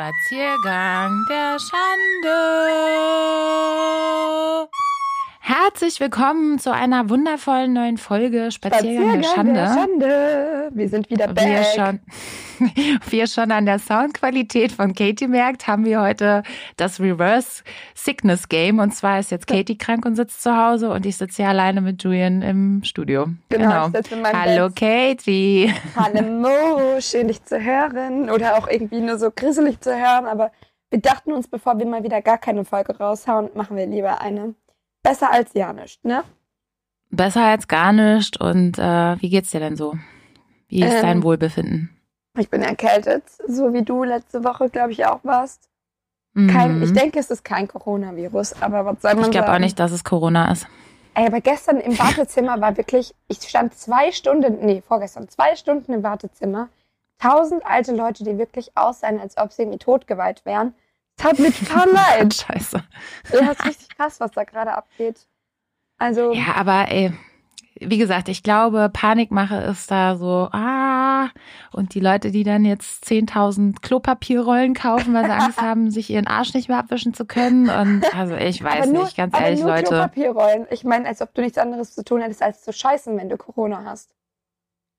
Spaziergang der Schande. Herzlich willkommen zu einer wundervollen neuen Folge Spaziergang, Spaziergang der Schande. der Schande. Wir sind wieder back. Wie ihr schon, wie ihr schon an der Soundqualität von Katie merkt, haben wir heute das Reverse Sickness Game. Und zwar ist jetzt Katie krank und sitzt zu Hause und ich sitze hier alleine mit Julian im Studio. Genau, meinem Hallo Bett. Katie. Hallo Mo, schön dich zu hören oder auch irgendwie nur so grisselig zu hören. Aber wir dachten uns, bevor wir mal wieder gar keine Folge raushauen, machen wir lieber eine. Besser als ja nicht, ne? Besser als gar nicht. Und äh, wie geht's dir denn so? Wie ist Ähm, dein Wohlbefinden? Ich bin erkältet, so wie du letzte Woche, glaube ich, auch warst. Kein, Mhm. Ich denke, es ist kein Coronavirus, aber was soll man Ich glaube auch nicht, dass es Corona ist. Ey, aber gestern im Wartezimmer war wirklich, ich stand zwei Stunden, nee, vorgestern, zwei Stunden im Wartezimmer. Tausend alte Leute, die wirklich aussehen, als ob sie irgendwie totgeweiht wären. Hat mir total leid. Scheiße. Ja, ist richtig krass, was da gerade abgeht. Also, Ja, aber ey, wie gesagt, ich glaube, Panikmache ist da so, ah, und die Leute, die dann jetzt 10.000 Klopapierrollen kaufen, weil sie Angst haben, sich ihren Arsch nicht mehr abwischen zu können. Und also ich weiß nur, nicht, ganz ehrlich, nur Leute. Klopapierrollen. Ich meine, als ob du nichts anderes zu tun hättest, als zu scheißen, wenn du Corona hast.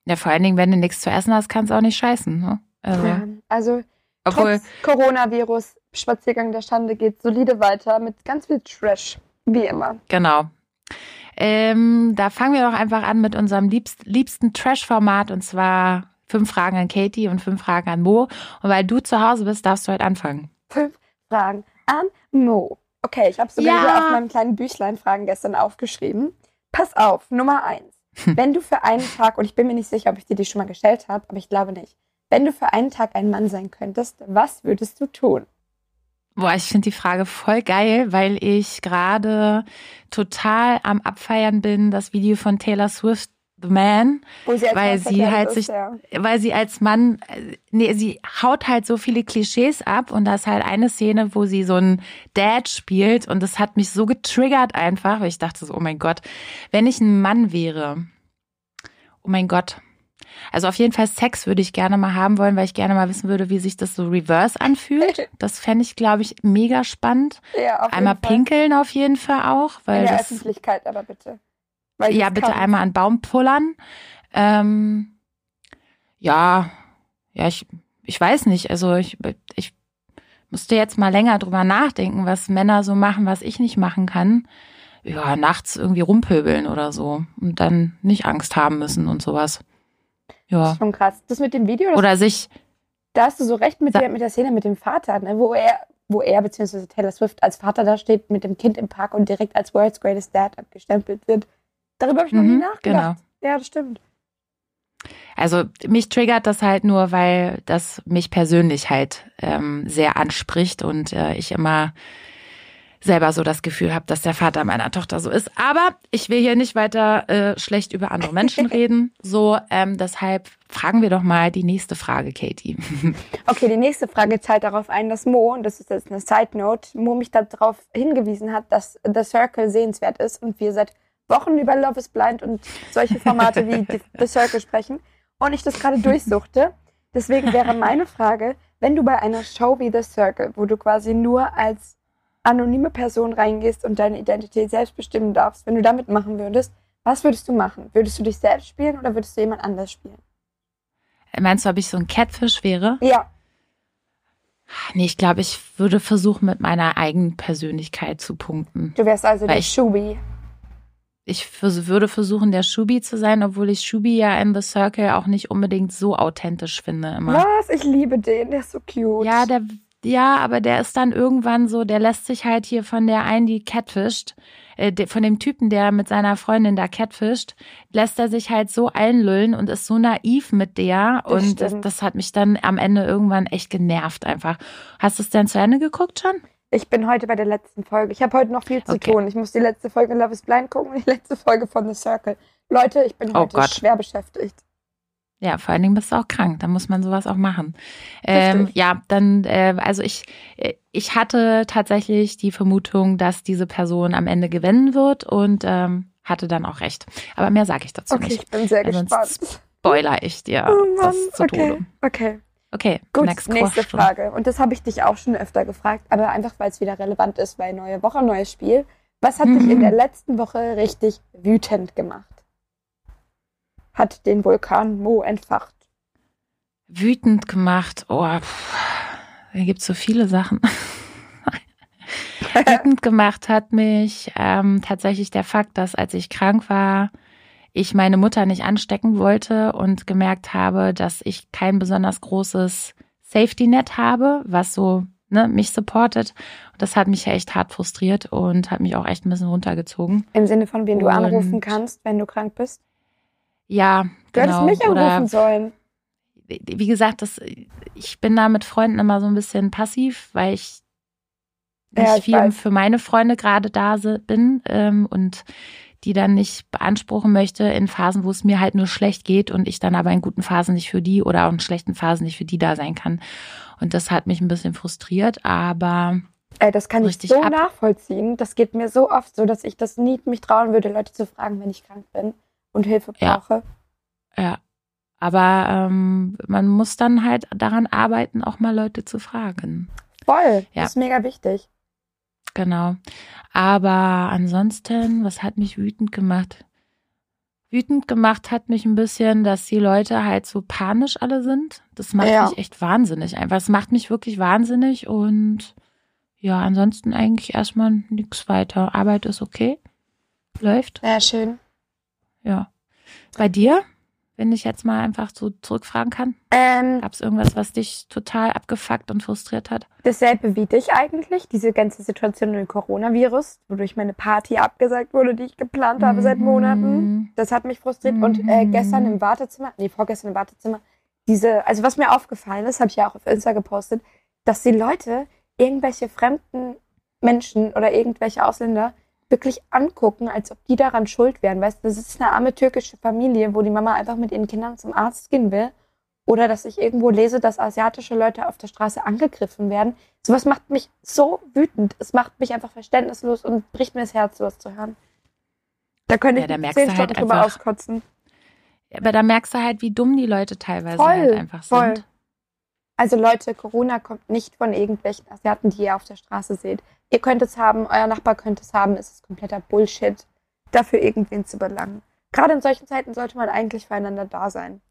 Ja, vor allen Dingen, wenn du nichts zu essen hast, kannst du auch nicht scheißen. Ne? Also, Ja. Also, obwohl, trotz Coronavirus, Spaziergang der Schande geht solide weiter mit ganz viel Trash. Wie immer. Genau. Ähm, da fangen wir doch einfach an mit unserem liebst, liebsten Trash-Format und zwar fünf Fragen an Katie und fünf Fragen an Mo. Und weil du zu Hause bist, darfst du heute anfangen. fünf Fragen an Mo. Okay, ich habe sogar Ja. auf meinem kleinen Büchlein Fragen gestern aufgeschrieben. Pass auf, Nummer eins. Hm. Wenn du für einen Tag, und ich bin mir nicht sicher, ob ich dir die schon mal gestellt habe, aber ich glaube nicht. Wenn du für einen Tag ein Mann sein könntest, was würdest du tun? Boah, ich finde die Frage voll geil, weil ich gerade total am Abfeiern bin, das Video von Taylor Swift, The Man, sie Weil sie halt ist, sich- ja. weil sie als Mann, äh, nee, sie haut halt so viele Klischees ab und da ist halt eine Szene, wo sie so einen Dad spielt und das hat mich so getriggert einfach, weil ich dachte so, oh mein Gott, wenn ich ein Mann wäre, oh mein Gott. Also auf jeden Fall Sex würde ich gerne mal haben wollen, weil ich gerne mal wissen würde, wie sich das so reverse anfühlt. Das fände ich, glaube ich, mega spannend. ja auf Einmal jeden Fall. pinkeln auf jeden Fall auch, In weil der das Öffentlichkeit aber bitte. Weil ja, bitte kann- einmal an Baum pullern. Ähm, ja, ja, ich, ich weiß nicht. Also ich, ich musste jetzt mal länger drüber nachdenken, was Männer so machen, was ich nicht machen kann. Ja, nachts irgendwie rumpöbeln oder so und dann nicht Angst haben müssen und sowas. Ja. Schon krass. Das mit dem Video, das, Oder sich, da hast du so recht mit der, mit der Szene mit dem Vater, ne, wo er, wo er bzw. Taylor Swift als Vater da steht mit dem Kind im Park und direkt als World's Greatest Dad abgestempelt wird. Darüber habe ich noch nie Mhm, nachgedacht. Ja, das stimmt. also mich triggert das halt nur, weil das mich persönlich halt ähm, sehr anspricht und äh, ich immer selber so das Gefühl habe, dass der Vater meiner Tochter so ist. Aber ich will hier nicht weiter äh, schlecht über andere Menschen reden. So, ähm, deshalb fragen wir doch mal die nächste Frage, Katie. Okay, die nächste Frage zahlt darauf ein, dass Mo, und das ist jetzt eine Side Note, Mo mich darauf hingewiesen hat, dass The Circle sehenswert ist und wir seit Wochen über Love is Blind und solche Formate wie The- The Circle sprechen und ich das gerade durchsuchte. Deswegen wäre meine Frage, wenn du bei einer Show wie The Circle, wo du quasi nur als anonyme Person reingehst und deine Identität selbst bestimmen darfst, wenn du da mitmachen würdest, was würdest du machen? Würdest du dich selbst spielen oder würdest du jemand anders spielen? Meinst du, ob ich so ein Catfish wäre? Ja, Nee, ich glaube, ich würde versuchen, mit meiner eigenen Persönlichkeit zu punkten. du wärst also Weil der ich- Shubi. Ich vers- würde versuchen, der Shubi zu sein, obwohl ich Shubi ja in The Circle auch nicht unbedingt so authentisch finde immer. Was? Ich liebe den, der ist so cute. Ja, der, ja, aber der ist dann irgendwann so, der lässt sich halt hier von der einen, die catfischt, äh, von dem Typen, der mit seiner Freundin da catfischt, lässt er sich halt so einlullen und ist so naiv mit der. Das und das, das hat mich dann am Ende irgendwann echt genervt einfach. Hast du es denn zu Ende geguckt schon? Ich bin heute bei der letzten Folge. Ich habe heute noch viel zu Okay. tun. Ich muss die letzte Folge Love is Blind gucken und die letzte Folge von The Circle. Leute, ich bin Oh heute Gott. schwer beschäftigt. Ja, vor allen Dingen bist du auch krank. Da muss man sowas auch machen. Ähm, ja, dann, äh, also ich, äh, ich hatte tatsächlich die Vermutung, dass diese Person am Ende gewinnen wird und ähm, hatte dann auch recht. Aber mehr sage ich dazu Okay, nicht. ich bin sehr Weil gespannt. Spoiler ich dir Oh Mann, das zu okay. Tode. Okay. Okay, Gut, nächste question. Frage. Und das habe ich dich auch schon öfter gefragt, aber einfach, weil es wieder relevant ist, weil neue Woche, neues Spiel. Was hat dich Mhm. in der letzten Woche richtig wütend gemacht? Hat den Vulkan Mo entfacht. Wütend gemacht. Oh, pff, da gibt's so viele Sachen. Wütend gemacht hat mich ähm, tatsächlich der Fakt, dass als ich krank war, ich meine Mutter nicht anstecken wollte und gemerkt habe, dass ich kein besonders großes Safety-Net habe, was so ne, mich supportet. Und das hat mich ja echt hart frustriert und hat mich auch echt ein bisschen runtergezogen. Im Sinne von, wen du Und- anrufen kannst, wenn du krank bist. Ja, Du genau. hättest mich Oder anrufen sollen. wie gesagt, das, ich bin da mit Freunden immer so ein bisschen passiv, weil ich nicht Ja, ich viel weiß. für meine Freunde gerade da bin ähm, und die dann nicht beanspruchen möchte in Phasen, wo es mir halt nur schlecht geht und ich dann aber in guten Phasen nicht für die oder auch in schlechten Phasen nicht für die da sein kann. Und das hat mich ein bisschen frustriert, aber Ey, das kann ich so nachvollziehen. Das geht mir so oft so, dass ich das nie mich trauen würde, Leute zu fragen, wenn ich krank bin und Hilfe Ja. brauche. ja. Aber ähm, man muss dann halt daran arbeiten, auch mal Leute zu fragen. Voll. Ja. Das ist mega wichtig. Genau. Aber ansonsten, was hat mich wütend gemacht? Wütend gemacht hat mich ein bisschen, dass die Leute halt so panisch alle sind. Das macht Ja. mich echt wahnsinnig. Einfach, es macht mich wirklich wahnsinnig und ja, ansonsten eigentlich erstmal nichts weiter. Arbeit ist okay. Läuft, Ja, schön. Ja. Bei dir, wenn ich jetzt mal einfach so zurückfragen kann, Ähm, gab es irgendwas, was dich total abgefuckt und frustriert hat? dasselbe wie dich eigentlich, diese ganze Situation mit dem Coronavirus, wodurch meine Party abgesagt wurde, die ich geplant habe seit Monaten. Mhm. Das hat mich frustriert. Und äh, Mhm. gestern im Wartezimmer, nee, vorgestern im Wartezimmer, diese, also was mir aufgefallen ist, habe ich ja auch auf Insta gepostet, dass die Leute irgendwelche fremden Menschen oder irgendwelche Ausländer wirklich angucken, als ob die daran schuld wären. Weißt du, das ist eine arme türkische Familie, wo die Mama einfach mit ihren Kindern zum Arzt gehen will. Oder dass ich irgendwo lese, dass asiatische Leute auf der Straße angegriffen werden. Sowas macht mich so wütend. Es macht mich einfach verständnislos und bricht mir das Herz, sowas zu hören. Da könnte Ja, da ich zehn du halt Stunden drüber einfach- auskotzen. Aber da merkst du halt, wie dumm die Leute teilweise Voll, halt einfach voll. Also Leute, Corona kommt nicht von irgendwelchen Asiaten, die ihr auf der Straße seht. Ihr könnt es haben, euer Nachbar könnte es haben, es ist kompletter Bullshit, dafür irgendwen zu belangen. Gerade in solchen Zeiten sollte man eigentlich füreinander da sein.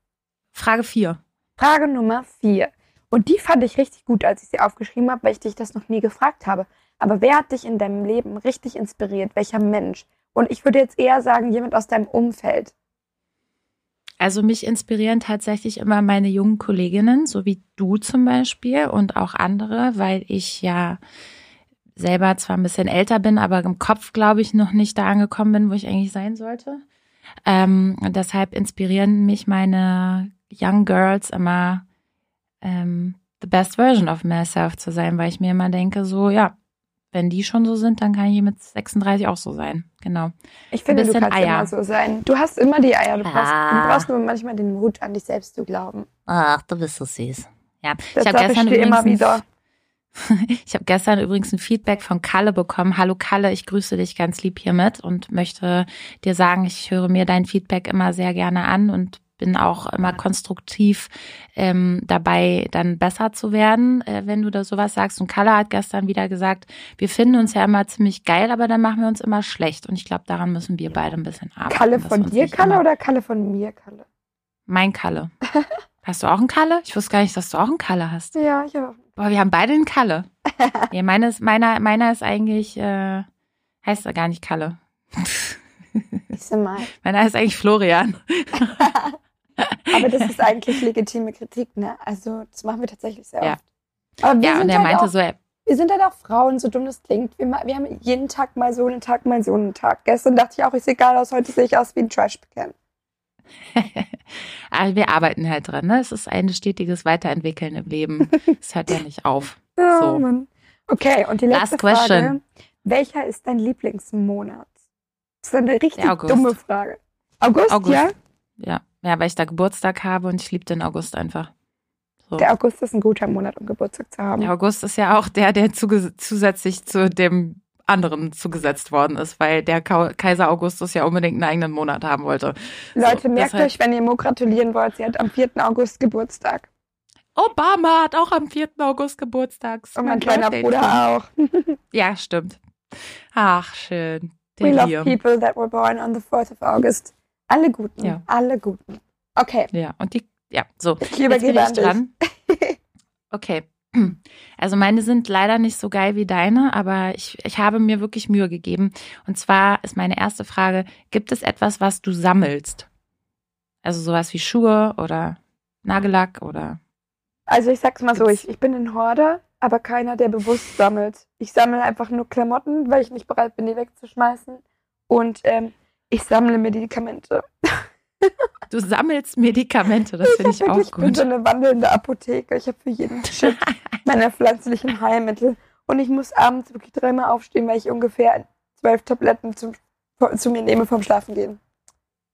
Frage 4. Frage Nummer vier. Und die fand ich richtig gut, als ich sie aufgeschrieben habe, weil ich dich das noch nie gefragt habe. Aber wer hat dich in deinem Leben richtig inspiriert? Welcher Mensch? Und ich würde jetzt eher sagen, jemand aus deinem Umfeld. Also mich inspirieren tatsächlich immer meine jungen Kolleginnen, so wie du zum Beispiel und auch andere, weil ich ja selber zwar ein bisschen älter bin, aber im Kopf, glaube ich, noch nicht da angekommen bin, wo ich eigentlich sein sollte. Ähm, deshalb inspirieren mich meine Young Girls immer, ähm, the best version of myself zu sein, weil ich mir immer denke, so, ja, wenn die schon so sind, dann kann ich mit 36 auch so sein. Genau. Ich finde, du kannst Eier. immer so sein. Du hast immer die Eier. Du brauchst, Ah. du brauchst nur manchmal den Mut, an dich selbst zu glauben. Ach, du bist so süß. Ja, Das ich habe gestern ich immer übrigens ein- wieder. Ich habe gestern übrigens ein Feedback von Kalle bekommen. Hallo Kalle, ich grüße dich ganz lieb hiermit und möchte dir sagen, ich höre mir dein Feedback immer sehr gerne an und bin auch immer konstruktiv ähm, dabei, dann besser zu werden, äh, wenn du da sowas sagst. Und Kalle hat gestern wieder gesagt, wir finden uns ja immer ziemlich geil, aber dann machen wir uns immer schlecht. Und ich glaube, daran müssen wir beide ein bisschen arbeiten. Kalle von dir, Kalle, oder Kalle von mir, Kalle? Mein Kalle. Hast du auch einen Kalle? Ich wusste gar nicht, dass du auch einen Kalle hast. Ja, ich habe. Boah, wir haben beide einen Kalle. ja, meine ist, meiner, meiner ist eigentlich, äh, heißt er gar nicht Kalle. Meiner ist eigentlich Florian. Aber das ist eigentlich legitime Kritik, ne? Also, das machen wir tatsächlich sehr Ja. oft. Aber wir Ja, sind und er halt meinte auch, so, er- wir sind halt auch Frauen, so dumm das klingt. Wir, wir haben jeden Tag mal so einen Tag, mal so einen Tag. Gestern dachte ich auch, ich sehe geil aus, heute sehe ich aus wie ein Trash-Can. aber wir arbeiten halt dran, ne? Es ist ein stetiges Weiterentwickeln im Leben. Es hört ja nicht auf. Ja, So. Mann. Okay, und die letzte Last question. Frage. Welcher ist dein Lieblingsmonat? Das ist eine richtig dumme Frage. August, August. ja? Ja. Ja, weil ich da Geburtstag habe und ich liebe den August einfach. So. Der August ist ein guter Monat, um Geburtstag zu haben. Der August ist ja auch der, der zusätzlich zu dem anderen zugesetzt worden ist, weil der Kaiser Augustus ja unbedingt einen eigenen Monat haben wollte. Leute, So, merkt deshalb- euch, wenn ihr Mo gratulieren wollt, sie hat am 4. August Geburtstag. Obama hat auch am 4. August Geburtstag. Und mein kleiner Bruder auch. ja, stimmt. Ach, schön. Der We love people that were born on the 4th of August. Alle Guten. Ja. Alle Guten. Okay. Ja, und die, ja, so. Ich übergebe Jetzt bin ich dran. okay. Also meine sind leider nicht so geil wie deine, aber ich, ich habe mir wirklich Mühe gegeben. Und zwar ist meine erste Frage, gibt es etwas, was du sammelst? Also sowas wie Schuhe oder Nagellack oder. Also ich sag's mal so, ich, ich bin ein Horder, aber keiner, der bewusst sammelt. Ich sammle einfach nur Klamotten, weil ich nicht bereit bin, die wegzuschmeißen. Und ähm, ich sammle Medikamente. Du sammelst Medikamente, das finde ich, ich auch gut. Ich bin so eine wandelnde Apotheke. Ich habe für jeden Shit meine pflanzlichen Heilmittel. Und ich muss abends wirklich dreimal aufstehen, weil ich ungefähr zwölf Tabletten zum, zu mir nehme vom Schlafen gehen.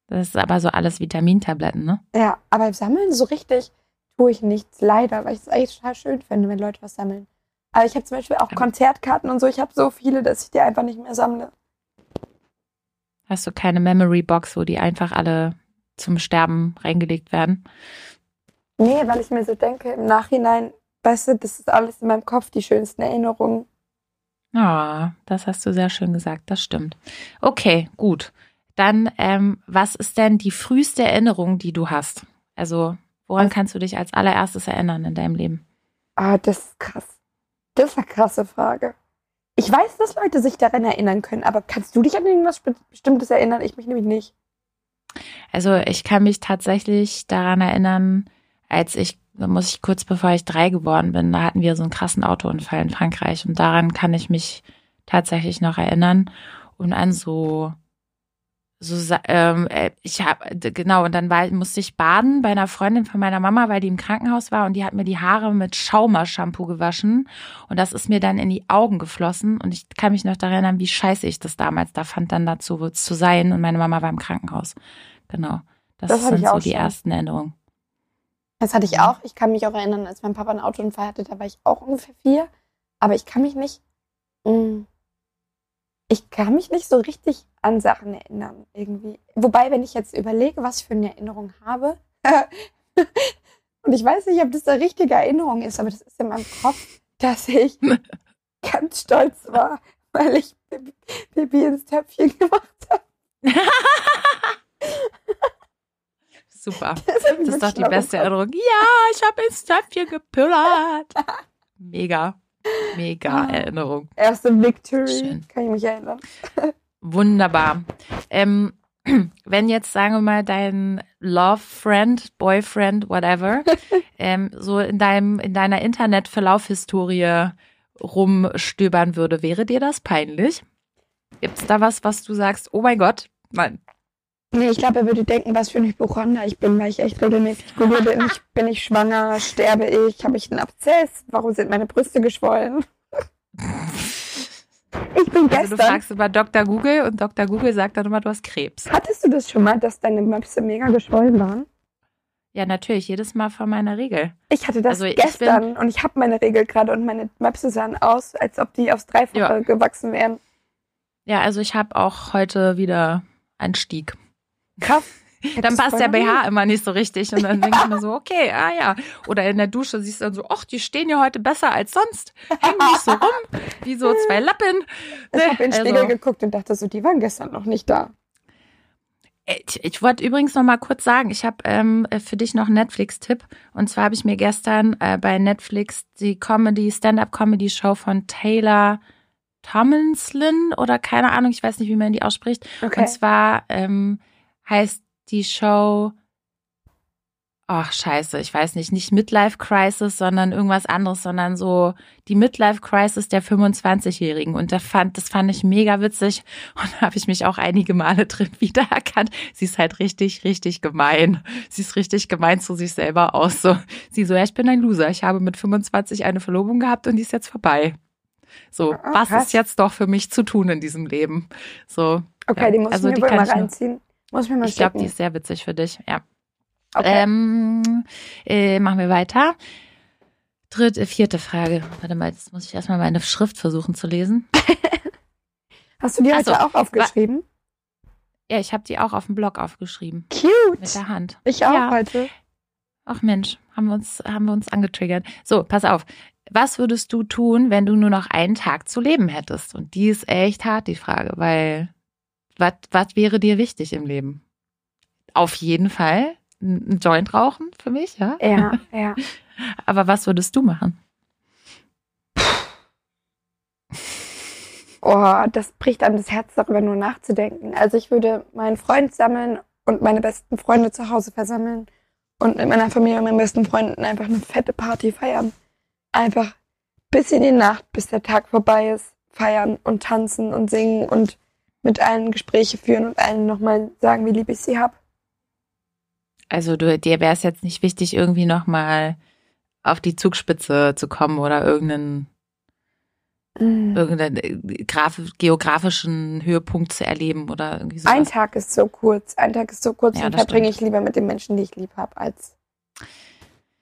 Das ist aber so alles Vitamintabletten, ne? Ja, aber sammeln so richtig tue ich nichts, leider, weil ich es eigentlich total schön finde, wenn Leute was sammeln. Aber ich habe zum Beispiel auch Konzertkarten und so. Ich habe so viele, dass ich die einfach nicht mehr sammle. Hast du keine Memory Box, wo die einfach alle zum Sterben reingelegt werden? Nee, weil ich mir so denke, im Nachhinein, weißt du, das ist alles in meinem Kopf, die schönsten Erinnerungen. Ah, oh, das hast du sehr schön gesagt, das stimmt. Okay, gut. Dann, ähm, was ist denn die früheste Erinnerung, die du hast? Also, woran kannst du dich als allererstes erinnern in deinem Leben? Ah, das ist krass. Das ist eine krasse Frage. Ich weiß, dass Leute sich daran erinnern können, aber kannst du dich an irgendwas Bestimmtes erinnern? Ich mich nämlich nicht. Also ich kann mich tatsächlich daran erinnern, als ich, muss ich kurz bevor ich drei geworden bin, da hatten wir so einen krassen Autounfall in Frankreich und daran kann ich mich tatsächlich noch erinnern und an so so ähm, äh, ich habe genau und dann war, musste ich baden bei einer Freundin von meiner Mama, weil die im Krankenhaus war und die hat mir die Haare mit Schaumer-Shampoo gewaschen und das ist mir dann in die Augen geflossen und ich kann mich noch daran erinnern, wie scheiße ich das damals da fand, dann dazu zu sein und meine Mama war im Krankenhaus. Genau, das, das sind so die schon. ersten Erinnerungen. Das hatte ich auch. Ich kann mich auch erinnern, als mein Papa einen Autounfall hatte, da war ich auch ungefähr vier, aber ich kann mich nicht mm, ich kann mich nicht so richtig an Sachen erinnern, irgendwie. Wobei, wenn ich jetzt überlege, was ich für eine Erinnerung habe, und ich weiß nicht, ob das eine richtige Erinnerung ist, aber das ist in meinem Kopf, dass ich ganz stolz war, weil ich Baby ins Töpfchen gemacht habe. Super. Das, das ist doch die beste Erinnerung. Ja, ich habe ins Töpfchen gepüllert. Mega. Mega ah, Erinnerung. Erste Victory, Schön. kann ich mich erinnern. Wunderbar. Ähm, wenn jetzt, sagen wir mal, dein Love Friend, Boyfriend, whatever, ähm, so in deinem, in deiner Internetverlaufhistorie rumstöbern würde, wäre dir das peinlich? Gibt es da was, was du sagst, oh mein Gott, nein, Nee, ich glaube, er würde denken, was für ein Hypochonder ich bin, weil ich echt regelmäßig google, bin ich, bin ich schwanger, sterbe ich, habe ich einen Abzess, warum sind meine Brüste geschwollen? Ich bin gestern. Also du fragst über Dr. Google und Dr. Google sagt dann immer, du hast Krebs. Hattest du das schon mal, dass deine Möpse mega geschwollen waren? Ja, natürlich, jedes Mal vor meiner Regel. Ich hatte das also gestern ich und ich habe meine Regel gerade und meine Möpse sahen aus, als ob die aufs Dreifache ja. gewachsen wären. Ja, also ich habe auch heute wieder einen Stieg. Krass. Dann passt der BH immer nicht so richtig und dann ja. denke ich mir so, okay, ah ja. Oder in der Dusche siehst du dann so, ach, die stehen ja heute besser als sonst. Hängen nicht so rum, wie so zwei Lappen. Ich habe in den Spiegel also. geguckt und dachte so, die waren gestern noch nicht da. Ich, ich wollte übrigens noch mal kurz sagen, ich habe ähm, für dich noch einen Netflix-Tipp. Und zwar habe ich mir gestern äh, bei Netflix die Comedy, Stand-up-Comedy-Show von Taylor Tomlinson oder keine Ahnung, ich weiß nicht, wie man die ausspricht. Okay. Und zwar ähm, heißt die Show, ach scheiße, ich weiß nicht, nicht Midlife Crisis, sondern irgendwas anderes, sondern so die Midlife Crisis der 25-Jährigen. Und das fand, das fand ich mega witzig und da habe ich mich auch einige Male drin wiedererkannt. Sie ist halt richtig, richtig gemein. Sie ist richtig gemein zu sich selber aus. So, sie so, ja, ich bin ein Loser. Ich habe mit 25 eine Verlobung gehabt und die ist jetzt vorbei. So, oh, was ist jetzt doch für mich zu tun in diesem Leben? So. Okay, ja, die muss also ich mir die mal reinziehen. Muss ich mir mal Ich glaube, die ist sehr witzig für dich, ja. Okay. Ähm, äh, machen wir weiter. Dritte, vierte Frage. Warte mal, jetzt muss ich erstmal meine Schrift versuchen zu lesen. Hast du die heute auch aufgeschrieben? Ja, ich habe die auch auf dem Blog aufgeschrieben. Cute. Mit der Hand. Ich auch ja. heute. Ach Mensch, haben wir uns, haben wir uns angetriggert. So, pass auf. Was würdest du tun, wenn du nur noch einen Tag zu leben hättest? Und die ist echt hart, die Frage, weil was, was wäre dir wichtig im Leben? Auf jeden Fall ein Joint rauchen für mich, ja? Ja, ja. Aber was würdest du machen? Oh, das bricht einem das Herz, darüber nur nachzudenken. Also ich würde meinen Freund sammeln und meine besten Freunde zu Hause versammeln und mit meiner Familie und meinen besten Freunden einfach eine fette Party feiern. Einfach bis in die Nacht, bis der Tag vorbei ist, feiern und tanzen und singen und mit allen Gespräche führen und allen nochmal sagen, wie lieb ich sie habe. Also du, dir wäre es jetzt nicht wichtig, irgendwie nochmal auf die Zugspitze zu kommen oder irgendeinen Mm. irgendeinen äh, graf geografischen Höhepunkt zu erleben oder irgendwie so. Ein Tag ist so kurz. Ein Tag ist so kurz, Ja, das verbringe ich lieber mit den Menschen, die ich lieb habe, als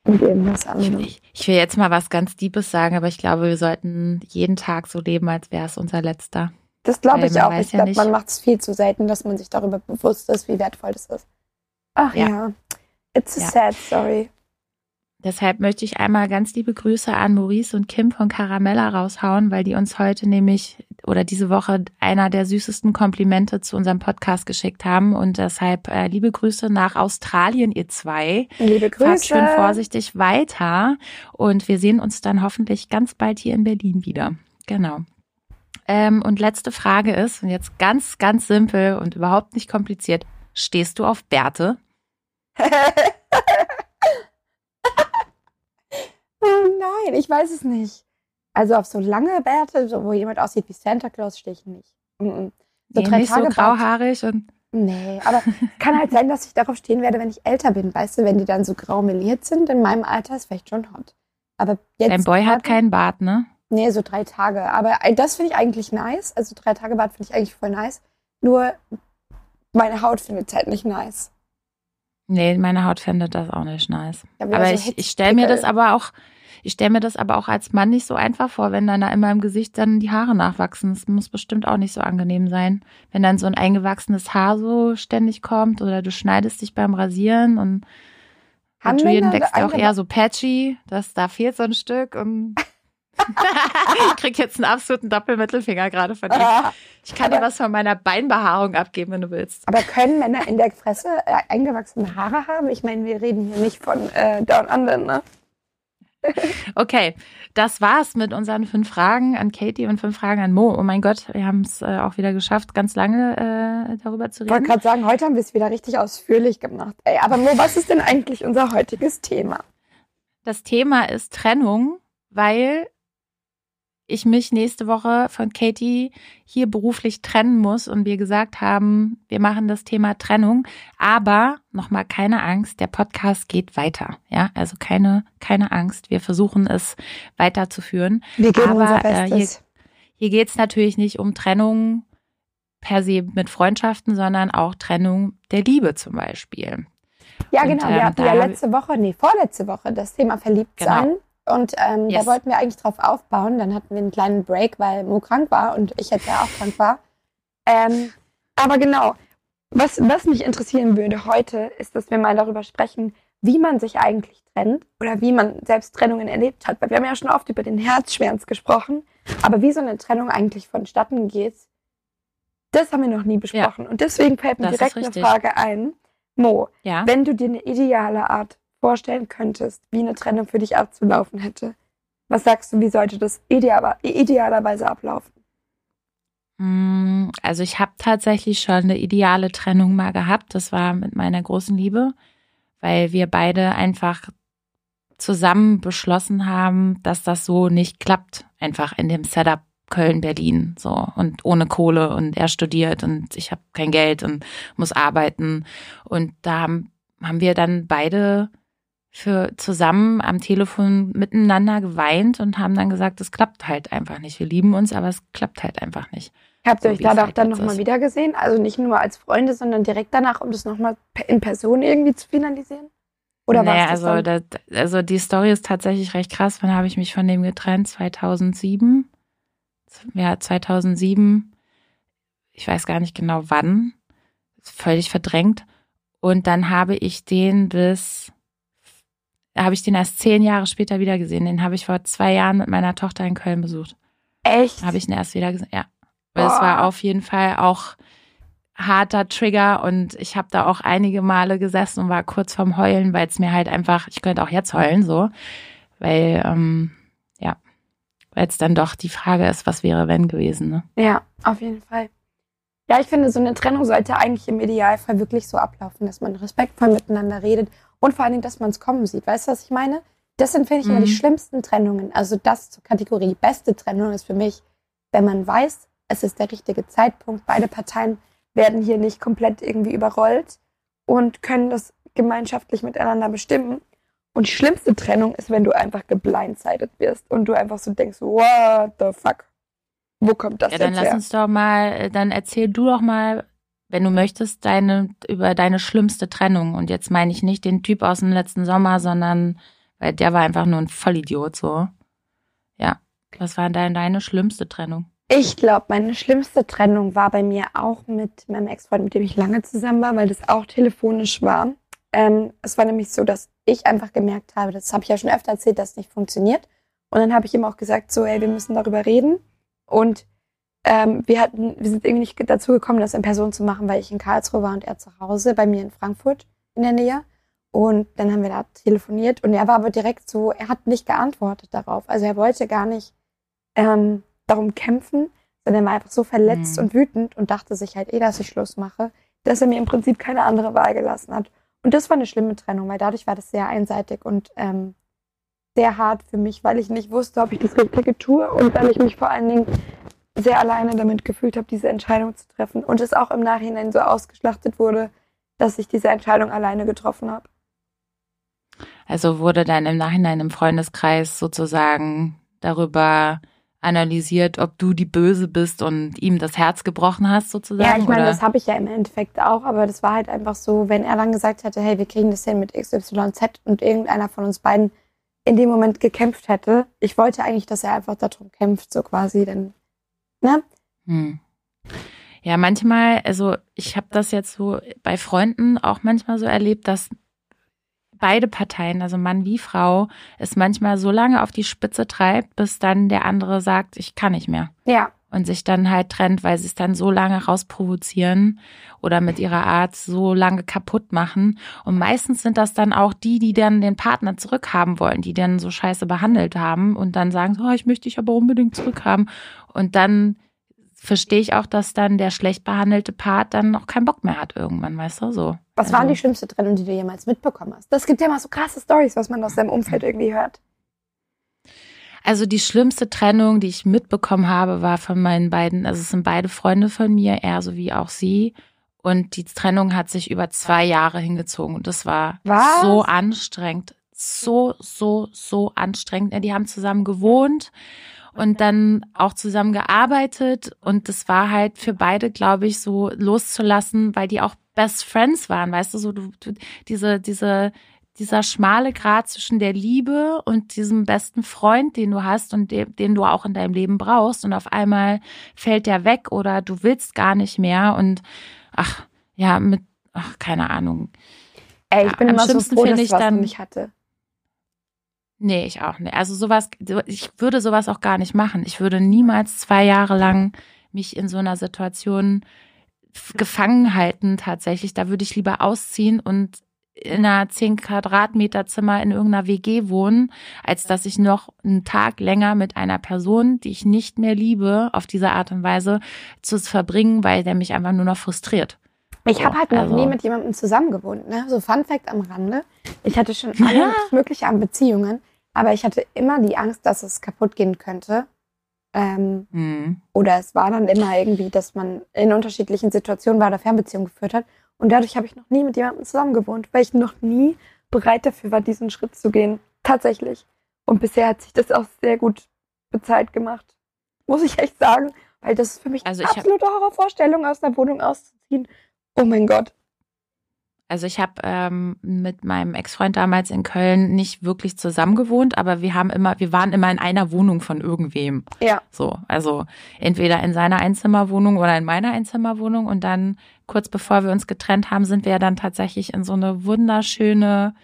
mit irgendwas anderem. ich, ich will jetzt mal was ganz Deepes sagen, aber ich glaube, wir sollten jeden Tag so leben, als wäre es unser letzter. Das glaube ich auch. Ich ja glaube, man macht es viel zu selten, dass man sich darüber bewusst ist, wie wertvoll das ist. Ach ja. Ja. It's a Ja. sad story. Deshalb möchte ich einmal ganz liebe Grüße an Maurice und Kim von Caramella raushauen, weil die uns heute nämlich oder diese Woche einer der süßesten Komplimente zu unserem Podcast geschickt haben. Und deshalb äh, liebe Grüße nach Australien, ihr zwei. Liebe Fahrt Grüße. schön vorsichtig weiter und wir sehen uns dann hoffentlich ganz bald hier in Berlin wieder. Genau. Ähm, und letzte Frage ist, und jetzt ganz, ganz simpel und überhaupt nicht kompliziert, stehst du auf Bärte? oh nein, ich weiß es nicht. Also auf so lange Bärte, so, wo jemand aussieht wie Santa Claus, stehe ich nicht. Mhm. So Nee, drei nicht so Tage Bart. grauhaarig und Nee, aber kann halt sein, dass ich darauf stehen werde, wenn ich älter bin. Weißt du, wenn die dann so grau meliert sind, in meinem Alter ist vielleicht schon hot. Aber jetzt. dein Boy hat keinen Bart, ne? Nee, so drei Tage. Aber das finde ich eigentlich nice. Also drei Tage Bad finde ich eigentlich voll nice. Nur meine Haut findet es halt nicht nice. Nee, meine Haut findet das auch nicht nice. Wieder Aber so ich, ich stelle mir das aber auch, ich stelle mir das aber auch als Mann nicht so einfach vor, wenn dann da immer im Gesicht dann die Haare nachwachsen. Das muss bestimmt auch nicht so angenehm sein, wenn dann so ein eingewachsenes Haar so ständig kommt oder du schneidest dich beim Rasieren und Julian wächst ja auch eher so patchy, dass da fehlt so ein Stück und ich krieg jetzt einen absoluten Doppelmittelfinger gerade von dir. Ah, Ich kann dir aber- was von meiner Beinbehaarung abgeben, wenn du willst. aber können Männer in der Fresse äh, eingewachsene Haare haben? Ich meine, wir reden hier nicht von äh, Down Under, ne? Okay, das war's mit unseren fünf Fragen an Katie und fünf Fragen an Mo. Oh mein Gott, wir haben es äh, auch wieder geschafft, ganz lange äh, darüber zu Ich wollte reden. gerade sagen, heute haben wir es wieder richtig ausführlich gemacht. Ey, aber Mo, was ist denn eigentlich unser heutiges Thema? Das Thema ist Trennung, weil ich mich nächste Woche von Katie hier beruflich trennen muss und wir gesagt haben, wir machen das Thema Trennung, aber nochmal keine Angst, der Podcast geht weiter. Ja, also keine, keine Angst. Wir versuchen es weiterzuführen. Wir geben Aber, unser äh, Bestes. Hier geht es natürlich nicht um Trennung per se mit Freundschaften, sondern auch Trennung der Liebe zum Beispiel. ja, und, genau. ähm, wir hatten da ja letzte Woche, nee, vorletzte Woche das Thema Verliebtsein. Und ähm, Yes. da wollten wir eigentlich drauf aufbauen. Dann hatten wir einen kleinen Break, weil Mo krank war und ich jetzt ja auch krank war. Ähm, aber genau, was, was mich interessieren würde heute, ist, dass wir mal darüber sprechen, wie man sich eigentlich trennt oder wie man selbst Trennungen erlebt hat. Weil wir haben ja schon oft über den Herzschmerz gesprochen, aber wie so eine Trennung eigentlich vonstatten geht, das haben wir noch nie besprochen. Und deswegen fällt mir direkt eine. Frage ein. Mo, Ja. wenn du dir eine ideale Art vorstellen könntest, wie eine Trennung für dich abzulaufen hätte, was sagst du, wie sollte das idealer, idealerweise ablaufen? Mm, Also ich habe tatsächlich schon eine ideale Trennung mal gehabt. Das war mit meiner großen Liebe, weil wir beide einfach zusammen beschlossen haben, dass das so nicht klappt. Einfach in dem Setup Köln-Berlin so und ohne Kohle und er studiert und ich habe kein Geld und muss arbeiten. Und da haben, haben wir dann beide für zusammen am Telefon miteinander geweint und haben dann gesagt, es klappt halt einfach nicht. Wir lieben uns, aber es klappt halt einfach nicht. Habt ihr So euch es danach halt dann nochmal wieder gesehen? Also nicht nur als Freunde, sondern direkt danach, um das nochmal in Person irgendwie zu finalisieren? Oder naja, was? also, das, also die Story ist tatsächlich recht krass. Wann habe ich mich von dem getrennt? 2007? Ja, 2007. Ich weiß gar nicht genau wann. Völlig verdrängt. Und dann habe ich den bis Da habe ich den erst zehn Jahre später wieder gesehen. Den habe ich vor zwei Jahren mit meiner Tochter in Köln besucht. Echt? Habe ich ihn erst wieder gesehen, ja. Weil es war auf jeden Fall auch harter Trigger und ich habe da auch einige Male gesessen und war kurz vorm Heulen, weil es mir halt einfach, ich könnte auch jetzt heulen so, weil ähm, ja, weil es dann doch die Frage ist, was wäre wenn gewesen, ne? Ja, auf jeden Fall. Ja, ich finde, so eine Trennung sollte eigentlich im Idealfall wirklich so ablaufen, dass man respektvoll miteinander redet und vor allen Dingen, dass man es kommen sieht. Weißt du, was ich meine? Das sind, finde ich, immer die Mhm. schlimmsten Trennungen. Also das zur Kategorie beste Trennung ist für mich, wenn man weiß, es ist der richtige Zeitpunkt. Beide Parteien werden hier nicht komplett irgendwie überrollt und können das gemeinschaftlich miteinander bestimmen. Und die schlimmste Trennung ist, wenn du einfach geblindsided wirst und du einfach so denkst, what the fuck? Wo kommt das Ja, dann jetzt lass her? uns doch mal, äh, dann erzähl du doch mal, wenn du möchtest, deine, über deine schlimmste Trennung. Und jetzt meine ich nicht den Typ aus dem letzten Sommer, sondern, weil der war einfach nur ein Vollidiot, so. Ja. Was war denn deine schlimmste Trennung? Ich glaube, meine schlimmste Trennung war bei mir auch mit meinem Ex-Freund, mit dem ich lange zusammen war, weil das auch telefonisch war. Ähm, es war nämlich so, dass ich einfach gemerkt habe, das habe ich ja schon öfter erzählt, dass es nicht funktioniert. Und dann habe ich ihm auch gesagt, so, ey, wir müssen darüber reden. Und ähm, wir hatten, wir sind irgendwie nicht dazu gekommen, das in Person zu machen, weil ich in Karlsruhe war und er zu Hause, bei mir in Frankfurt in der Nähe. Und dann haben wir da telefoniert und er war aber direkt so, er hat nicht geantwortet darauf. Also er wollte gar nicht ähm, darum kämpfen, sondern er war einfach so verletzt Mhm. und wütend und dachte sich halt eh, dass ich Schluss mache, dass er mir im Prinzip keine andere Wahl gelassen hat. Und das war eine schlimme Trennung, weil dadurch war das sehr einseitig und ähm, sehr hart für mich, weil ich nicht wusste, ob ich das Richtige tue und weil ich mich vor allen Dingen sehr alleine damit gefühlt habe, diese Entscheidung zu treffen. Und es auch im Nachhinein so ausgeschlachtet wurde, dass ich diese Entscheidung alleine getroffen habe. Also wurde dann im Nachhinein im Freundeskreis sozusagen darüber analysiert, ob du die Böse bist und ihm das Herz gebrochen hast, sozusagen? Ja, ich meine, oder? das habe ich ja im Endeffekt auch, aber das war halt einfach so, wenn er dann gesagt hätte, hey, wir kriegen das hin mit XYZ und irgendeiner von uns beiden in dem Moment gekämpft hätte. Ich wollte eigentlich, dass er einfach darum kämpft, so quasi, denn, ne? Hm. Ja, manchmal, also ich habe das jetzt so bei Freunden auch manchmal so erlebt, dass beide Parteien, also Mann wie Frau, es manchmal so lange auf die Spitze treibt, bis dann der andere sagt, ich kann nicht mehr. Ja, Und sich dann halt trennt, weil sie es dann so lange rausprovozieren oder mit ihrer Art so lange kaputt machen. Und meistens sind das dann auch die, die dann den Partner zurückhaben wollen, die dann so scheiße behandelt haben und dann sagen, oh, ich möchte dich aber unbedingt zurückhaben. Und dann verstehe ich auch, dass dann der schlecht behandelte Part dann noch keinen Bock mehr hat irgendwann, weißt du, so. was Also- waren die schlimmste Trennung, die du jemals mitbekommen hast? Das gibt ja mal so krasse Stories, was man aus seinem Umfeld irgendwie hört. Also die schlimmste Trennung, die ich mitbekommen habe, war von meinen beiden, also es sind beide Freunde von mir, er sowie auch sie. Und die Trennung hat sich über zwei Jahre hingezogen und das war Was? so anstrengend. So, so, so anstrengend. Die haben zusammen gewohnt und dann auch zusammen gearbeitet und das war halt für beide, glaube ich, so loszulassen, weil die auch Best Friends waren, weißt du, so du, du diese, diese, dieser schmale Grat zwischen der Liebe und diesem besten Freund, den du hast und de, den du auch in deinem Leben brauchst und auf einmal fällt der weg oder du willst gar nicht mehr und ach, ja, mit, ach, keine Ahnung. Ey, ich Ja, bin am immer so froh, dass ich was dann- nicht hatte. Nee, ich auch nicht. Also sowas, so- ich würde sowas auch gar nicht machen. Ich würde niemals zwei Jahre lang mich in so einer Situation gefangen halten tatsächlich. Da würde ich lieber ausziehen und in einer 10 Quadratmeter Zimmer in irgendeiner WG wohnen, als dass ich noch einen Tag länger mit einer Person, die ich nicht mehr liebe, auf diese Art und Weise zu verbringen, weil der mich einfach nur noch frustriert. Ich habe halt noch also- nie mit jemandem zusammengewohnt. Ne? So Fun Fact am Rande. Ich hatte schon Ja. alle mögliche an Beziehungen, aber ich hatte immer die Angst, dass es kaputt gehen könnte. Ähm, Hm. oder es war dann immer irgendwie, dass man in unterschiedlichen Situationen war oder Fernbeziehungen geführt hat. Und dadurch habe ich noch nie mit jemandem zusammengewohnt, weil ich noch nie bereit dafür war, diesen Schritt zu gehen. Tatsächlich. Und bisher hat sich das auch sehr gut bezahlt gemacht. Muss ich echt sagen. Weil das ist für mich Also eine absolute Horrorvorstellung, aus einer Wohnung auszuziehen. Oh mein Gott. Also ich habe ähm, mit meinem Ex-Freund damals in Köln nicht wirklich zusammen gewohnt, aber wir haben immer, wir waren immer in einer Wohnung von irgendwem. Ja. So, also entweder in seiner Einzimmerwohnung oder in meiner Einzimmerwohnung und dann kurz bevor wir uns getrennt haben, sind wir dann tatsächlich in so eine wunderschöne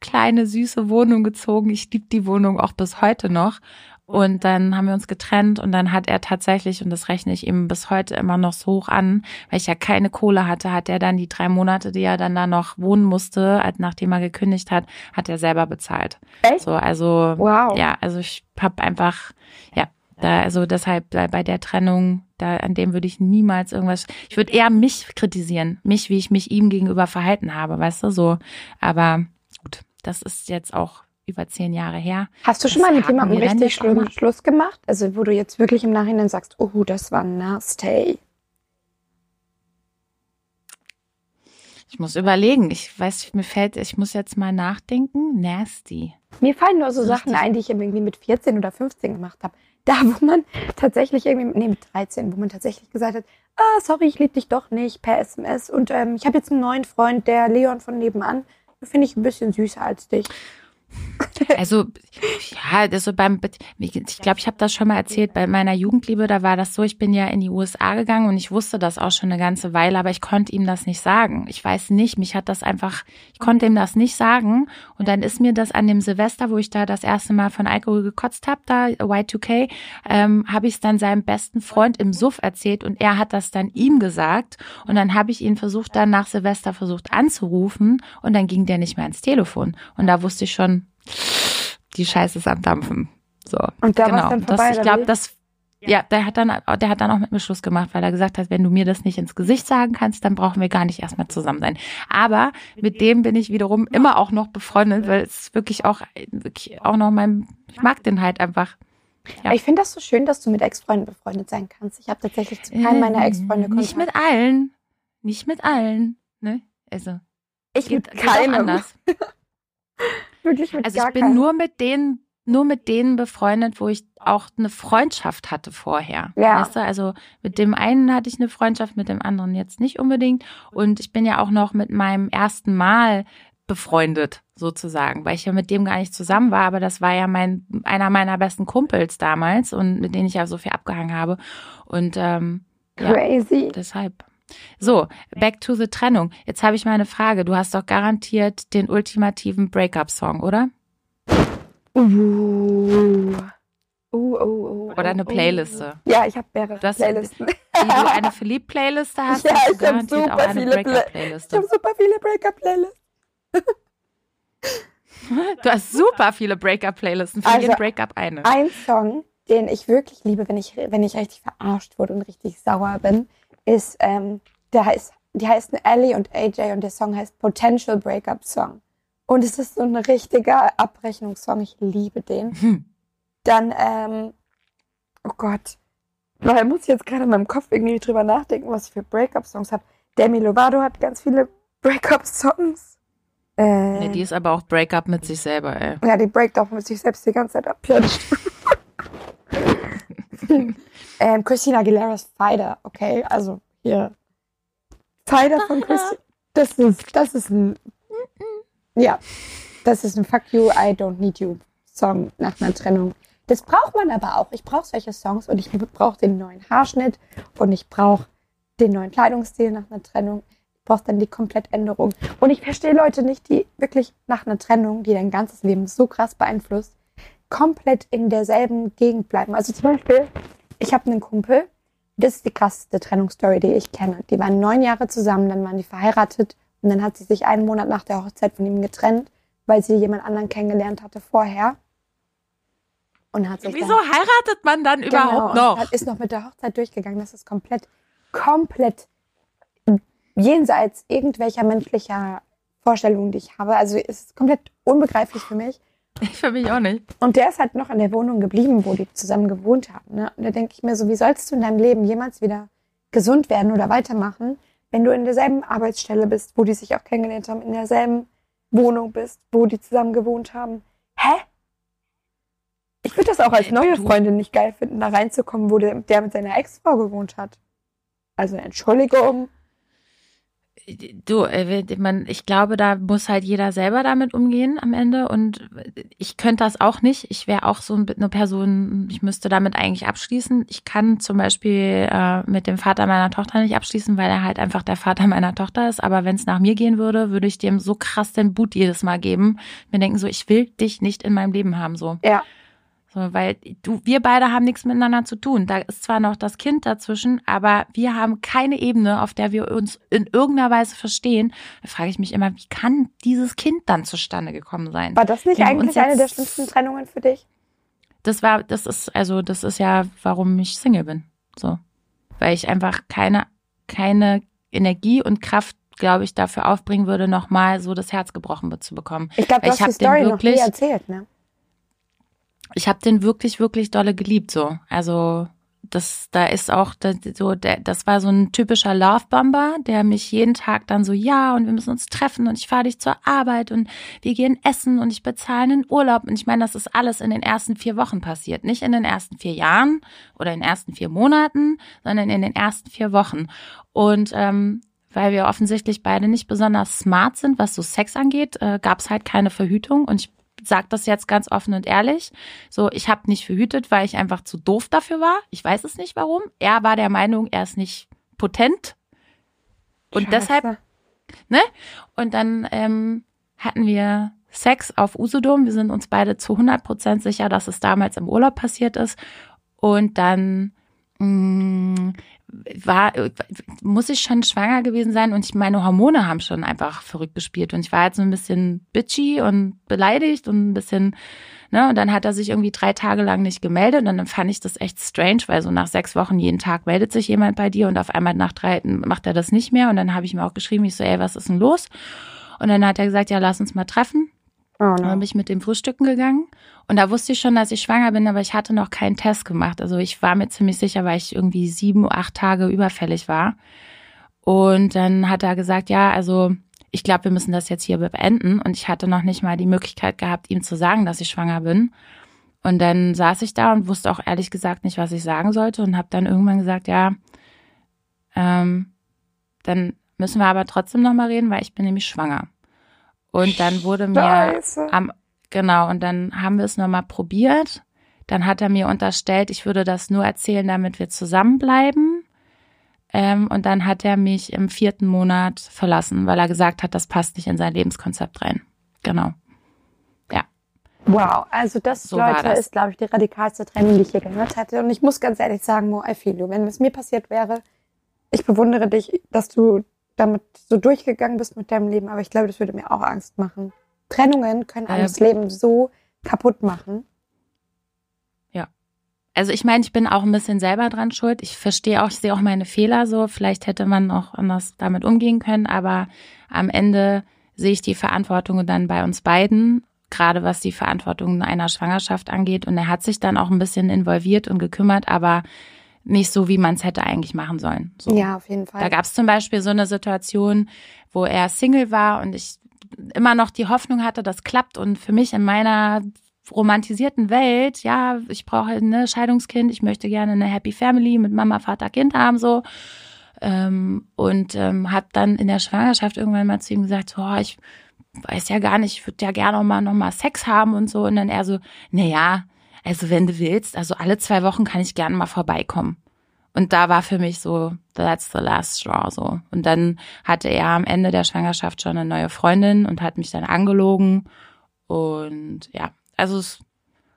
kleine, süße Wohnung gezogen. Ich liebe die Wohnung auch bis heute noch. Und dann haben wir uns getrennt und dann hat er tatsächlich, und das rechne ich ihm bis heute immer noch so hoch an, weil ich ja keine Kohle hatte, hat er dann die drei Monate, die er dann da noch wohnen musste, als nachdem er gekündigt hat, hat er selber bezahlt. Echt? So, also Wow. ja, also ich hab einfach, ja, da, also deshalb bei bei der Trennung, da an dem würde ich niemals irgendwas. Ich würde eher mich kritisieren, mich, wie ich mich ihm gegenüber verhalten habe, weißt du, so. Aber gut, das ist jetzt auch über zehn Jahre her. Hast du schon Das mal mit jemandem richtig schlimm. Schluss gemacht? Also wo du jetzt wirklich im Nachhinein sagst, oh, das war nasty. Ich muss überlegen. Ich weiß, mir fällt, ich muss jetzt mal nachdenken. Nasty. Mir fallen nur so Richtig. Sachen ein, die ich irgendwie mit 14 oder 15 gemacht habe. Da, wo man tatsächlich irgendwie, nee, mit 13, wo man tatsächlich gesagt hat, ah, sorry, ich liebe dich doch nicht, per SMS. Und ähm, ich habe jetzt einen neuen Freund, der Leon von nebenan. Finde ich ein bisschen süßer als dich. Also, ja, das so beim, ich glaube, ich habe das schon mal erzählt, bei meiner Jugendliebe, da war das so, ich bin ja in die USA gegangen und ich wusste das auch schon eine ganze Weile, aber ich konnte ihm das nicht sagen. Ich weiß nicht, mich hat das einfach, ich konnte ihm das nicht sagen und dann ist mir das an dem Silvester, wo ich da das erste Mal von Alkohol gekotzt habe, da Y2K, ähm, habe ich es dann seinem besten Freund im Suff erzählt und er hat das dann ihm gesagt und dann habe ich ihn versucht, dann nach Silvester versucht anzurufen und dann ging der nicht mehr ans Telefon und da wusste ich schon, die Scheiße ist am Dampfen. So. Und da genau. war's dann vorbei, das, ich glaube, das ja, der hat dann, der hat dann auch mit mir Schluss gemacht, weil er gesagt hat, wenn du mir das nicht ins Gesicht sagen kannst, dann brauchen wir gar nicht erstmal zusammen sein. Aber mit dem bin ich wiederum immer auch noch befreundet, weil es wirklich auch, wirklich auch noch mein, ich mag den halt einfach. Ja. Ich finde das so schön, dass du mit Ex-Freunden befreundet sein kannst. Ich habe tatsächlich zu keinem meiner Ex-Freunde Äh, Nicht Kontakt. mit allen. Nicht mit allen. Ne? Also, ich geht, mit geht auch keinem. anders. Wirklich mit Also ich bin keinem. nur mit denen, nur mit denen befreundet, wo ich auch eine Freundschaft hatte vorher. Ja. Weißt du, also mit dem einen hatte ich eine Freundschaft, mit dem anderen jetzt nicht unbedingt. Und ich bin ja auch noch mit meinem ersten Mal befreundet, sozusagen, weil ich ja mit dem gar nicht zusammen war, aber das war ja mein, einer meiner besten Kumpels damals und mit denen ich ja so viel abgehangen habe. Und ähm, ja, Crazy. deshalb. So, back to the Trennung. Jetzt habe ich mal eine Frage. Du hast doch garantiert den ultimativen Breakup-Song, oder? Uh. Uh, uh, uh, Oder eine uh, Playliste. Ja, ich habe mehrere Du hast- Playlisten. Wie du eine Philipp-Playliste hast, Ja, hast du garantiert auch super eine viele Play- Ich Breakup-Playliste. habe super viele Breakup-Playlists. Du hast super viele Breakup-Playlisten. Für Also, jeden Breakup eine. Ein Song, den ich wirklich liebe, wenn ich, wenn ich richtig verarscht wurde und richtig sauer bin, ist, ähm, der heißt, die heißen Ellie und AJ und der Song heißt Potential Breakup Song. Und es ist so ein richtiger Abrechnungssong. Ich liebe den. Hm. Dann, ähm, oh Gott, da muss ich jetzt gerade in meinem Kopf irgendwie drüber nachdenken, was ich für Breakup-Songs habe. Demi Lovato hat ganz viele Breakup-Songs. Äh, Nee, die ist aber auch Breakup mit sich selber, ey. ja, die breakt auch mit sich selbst die ganze Zeit ab. Ähm, Christina Aguilera's Fighter, okay, also hier. Fighter von Christina. Das ist, das ist ein, ja, das ist ein Fuck you, I don't need you Song nach einer Trennung. Das braucht man aber auch. Ich brauche solche Songs und ich brauche den neuen Haarschnitt und ich brauche den neuen Kleidungsstil nach einer Trennung. Ich brauche dann die Komplettänderung. Und ich verstehe Leute nicht, die wirklich nach einer Trennung, die dein ganzes Leben so krass beeinflusst, komplett in derselben Gegend bleiben. Also zum Beispiel, ich habe einen Kumpel, das ist die krasseste Trennungsstory, die ich kenne. Die waren neun Jahre zusammen, dann waren die verheiratet und dann hat sie sich einen Monat nach der Hochzeit von ihm getrennt, weil sie jemand anderen kennengelernt hatte vorher. Und hat sich Wieso dann, heiratet man dann überhaupt Genau, noch? und Hat, ist noch mit der Hochzeit durchgegangen. Das ist komplett, komplett jenseits irgendwelcher menschlicher Vorstellungen, die ich habe. Also es ist komplett unbegreiflich für mich. Ich für mich auch nicht. Und der ist halt noch in der Wohnung geblieben, wo die zusammen gewohnt haben. Ne? Und da denke ich mir so, wie sollst du in deinem Leben jemals wieder gesund werden oder weitermachen, wenn du in derselben Arbeitsstelle bist, wo die sich auch kennengelernt haben, in derselben Wohnung bist, wo die zusammen gewohnt haben? Hä? Ich würde das auch als Äh, neue Freundin nicht geil finden, da reinzukommen, wo der, der mit seiner Ex-Frau gewohnt hat. Also Entschuldigung. Du, äh, man, ich glaube, da muss halt jeder selber damit umgehen am Ende. Und ich könnte das auch nicht. Ich wäre auch so eine Person, ich müsste damit eigentlich abschließen. Ich kann zum Beispiel äh, mit dem Vater meiner Tochter nicht abschließen, weil er halt einfach der Vater meiner Tochter ist. Aber wenn es nach mir gehen würde, würde ich dem so krass den Boot jedes Mal geben. Mir denken so, ich will dich nicht in meinem Leben haben, so. Ja. So, weil du, wir beide haben nichts miteinander zu tun. Da ist zwar noch das Kind dazwischen, aber wir haben keine Ebene, auf der wir uns in irgendeiner Weise verstehen. Da frage ich mich immer, wie kann dieses Kind dann zustande gekommen sein? War das nicht eigentlich eine der schlimmsten Trennungen für dich? Das war, das ist, also, das ist ja, warum ich Single bin. So. Weil ich einfach keine, keine Energie und Kraft glaube ich, dafür aufbringen würde, nochmal so das Herz gebrochen zu bekommen. Ich glaube, du ich hast die Story noch nie erzählt, ne? Ich habe den wirklich, wirklich dolle geliebt, so. Also das, da ist auch das, so, der, das war so ein typischer Love-Bomber, der mich jeden Tag dann so, ja, und wir müssen uns treffen und ich fahre dich zur Arbeit und wir gehen essen und ich bezahle einen Urlaub. Und ich meine, das ist alles in den ersten vier Wochen passiert. Nicht in den ersten vier Jahren oder in den ersten vier Monaten, sondern in den ersten vier Wochen. Und ähm, weil wir offensichtlich beide nicht besonders smart sind, was so Sex angeht, äh, gab es halt keine Verhütung und ich sage das jetzt ganz offen und ehrlich. So, ich habe nicht verhütet, weil ich einfach zu doof dafür war. Ich weiß es nicht warum. Er war der Meinung, er ist nicht potent. Und Scheiße. deshalb, ne? Und dann ähm, hatten wir Sex auf Usedom. Wir sind uns beide zu 100 Prozent sicher, dass es damals im Urlaub passiert ist. Und dann mh, mm, war, muss ich schon schwanger gewesen sein und ich, meine Hormone haben schon einfach verrückt gespielt und ich war jetzt so ein bisschen bitchy und beleidigt und ein bisschen, ne, und dann hat er sich irgendwie drei Tage lang nicht gemeldet und dann fand ich das echt strange, weil so nach sechs Wochen jeden Tag meldet sich jemand bei dir und auf einmal nach drei macht er das nicht mehr und dann habe ich mir auch geschrieben, ich so, ey, was ist denn los? Und dann hat er gesagt, ja, lass uns mal treffen. Oh no. Dann bin ich mit dem Frühstücken gegangen und da wusste ich schon, dass ich schwanger bin, aber ich hatte noch keinen Test gemacht. Also ich war mir ziemlich sicher, weil ich irgendwie sieben, acht Tage überfällig war. Und dann hat er gesagt, ja, also ich glaube, wir müssen das jetzt hier beenden. Und ich hatte noch nicht mal die Möglichkeit gehabt, ihm zu sagen, dass ich schwanger bin. Und dann saß ich da und wusste auch ehrlich gesagt nicht, was ich sagen sollte und habe dann irgendwann gesagt, ja, ähm, dann müssen wir aber trotzdem noch mal reden, weil ich bin nämlich schwanger. Und dann wurde mir Scheiße. am Genau, und dann haben wir es nochmal probiert. Dann hat er mir unterstellt, ich würde das nur erzählen, damit wir zusammenbleiben. Ähm, und dann hat er mich im vierten Monat verlassen, weil er gesagt hat, das passt nicht in sein Lebenskonzept rein. Genau. Ja. Wow, also das, so Leute, das. ist, glaube ich, die radikalste Trennung, die ich je gehört hatte. Und ich muss ganz ehrlich sagen, Mo, I feel you. Wenn es mir passiert wäre, ich bewundere dich, dass du damit so durchgegangen bist mit deinem Leben, aber ich glaube, das würde mir auch Angst machen. Trennungen können einem das Leben so kaputt machen. Ja. Also ich meine, ich bin auch ein bisschen selber dran schuld. Ich verstehe auch, ich sehe auch meine Fehler so. Vielleicht hätte man auch anders damit umgehen können, aber am Ende sehe ich die Verantwortung dann bei uns beiden, gerade was die Verantwortung einer Schwangerschaft angeht. Und er hat sich dann auch ein bisschen involviert und gekümmert, aber nicht so, wie man es hätte eigentlich machen sollen. So. Ja, auf jeden Fall. Da gab es zum Beispiel so eine Situation, wo er Single war und ich immer noch die Hoffnung hatte, das klappt und für mich in meiner romantisierten Welt, ja, ich brauche ein ne, Scheidungskind, ich möchte gerne eine Happy Family mit Mama, Vater, Kind haben, so. Ähm, und ähm, hat dann in der Schwangerschaft irgendwann mal zu ihm gesagt, oh, ich weiß ja gar nicht, ich würde ja gerne noch mal, noch mal Sex haben und so. Und dann er so, na ja, also wenn du willst, also alle zwei Wochen kann ich gerne mal vorbeikommen. Und da war für mich so, that's the last straw, so. Und dann hatte er am Ende der Schwangerschaft schon eine neue Freundin und hat mich dann angelogen. Und ja, also es,